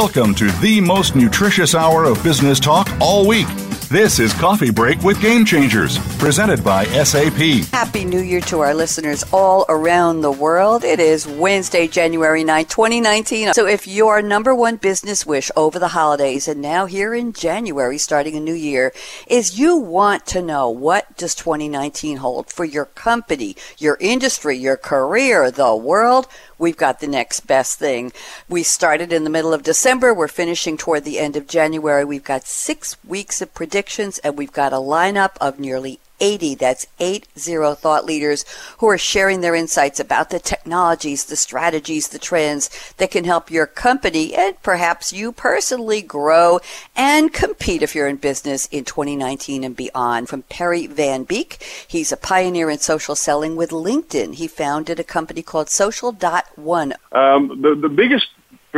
Welcome to the most nutritious hour of business talk all week. This is Coffee Break with Game Changers, presented by SAP. Happy New Year to our listeners all around the world. It is Wednesday, January 9, 2019. So if your number one business wish over the holidays and now here in January, starting a new year, is you want to know what does 2019 hold for your company, your industry, your career, the world, we've got the next best thing. We started in the middle of December. We're finishing toward the end of January. We've got six weeks of predictions and we've got a lineup of nearly 80. That's eight zero thought leaders who are sharing their insights about the technologies, the strategies, the trends that can help your company and perhaps you personally grow and compete if you're in business in 2019 and beyond. From Perry Van Beek, he's a pioneer in social selling with LinkedIn. He founded a company called Social Dot One. Um, the, the biggest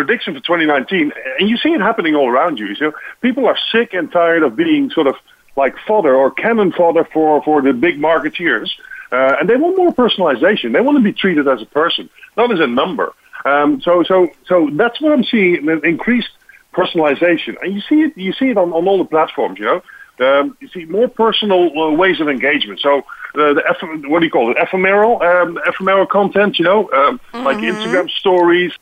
prediction for 2019, and you see it happening all around you. Know, people are sick and tired of being sort of like fodder or cannon fodder for, for the big marketeers. Uh, and they want more personalization. They want to be treated as a person, not as a number. Um, so, so, so that's what I'm seeing: increased personalization, and you see it. You see it on, on all the platforms. You know, um, you see more personal uh, ways of engagement. So, uh, the eph- what do you call it? Ephemeral, um, ephemeral content. You know, um, mm-hmm. like Instagram stories.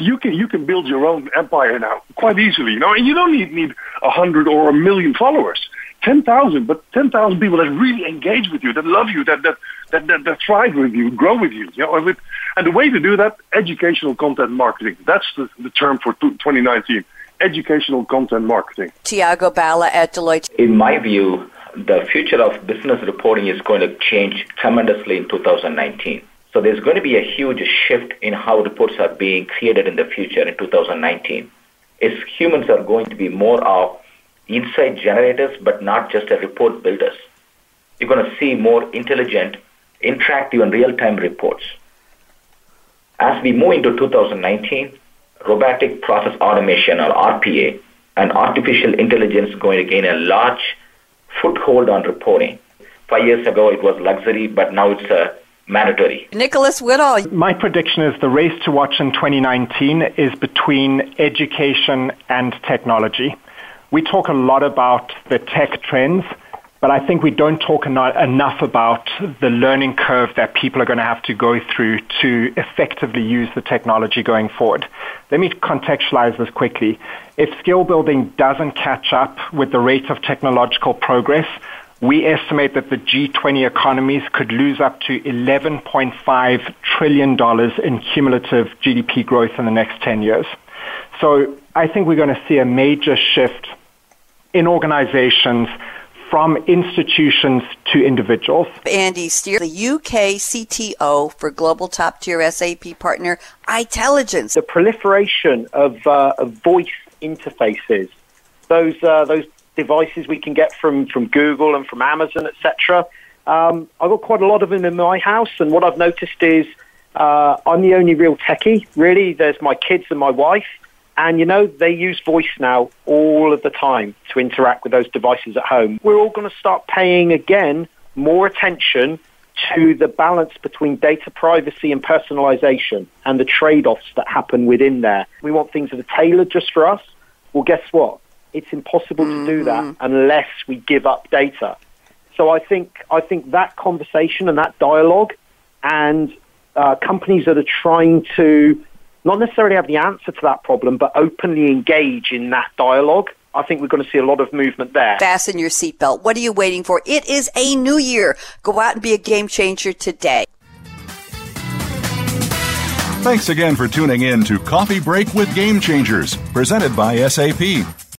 You can you can build your own empire now quite easily. You know, and you don't need need a hundred or a million followers. 10,000, but 10,000 people that really engage with you, that love you, that, that, that, that, that thrive with you, grow with you. you know, and the way to do that, educational content marketing. That's the, the term for 2019. Educational content marketing. Tiago Balla at Deloitte. In my view, the future of business reporting is going to change tremendously in 2019. So there's going to be a huge shift in how reports are being created in the future in 2019. Is humans are going to be more of insight generators, but not just a report builders. You're going to see more intelligent, interactive, and real-time reports. As we move into 2019, robotic process automation or RPA and artificial intelligence going to gain a large foothold on reporting. Five years ago, it was luxury, but now it's a mandatory. Nicholas Woodall. My prediction is the race to watch in 2019 is between education and technology we talk a lot about the tech trends, but I think we don't talk enough about the learning curve that people are going to have to go through to effectively use the technology going forward. Let me contextualize this quickly. If skill building doesn't catch up with the rate of technological progress, we estimate that the G20 economies could lose up to $11.5 trillion in cumulative GDP growth in the next 10 years. So I think we're going to see a major shift in organizations from institutions to individuals. Andy Steer, the UK CTO for global top tier SAP partner Itelligence. The proliferation of, uh, of voice interfaces, those uh, those devices we can get from, from Google and from Amazon, etc. Um, I've got quite a lot of them in my house, and what I've noticed is uh, I'm the only real techie. Really, there's my kids and my wife. And you know, they use voice now all of the time to interact with those devices at home. We're all going to start paying again more attention to the balance between data privacy and personalization and the trade-offs that happen within there. We want things that are tailored just for us. Well, guess what? It's impossible mm-hmm. to do that mm-hmm. unless we give up data. So I think I think that conversation and that dialogue and uh, companies that are trying to not necessarily have the answer to that problem, but openly engage in that dialogue. I think we're going to see a lot of movement there. Fasten your seatbelt. What are you waiting for? It is a new year. Go out and be a game changer today. Thanks again for tuning in to Coffee Break with Game Changers, presented by SAP.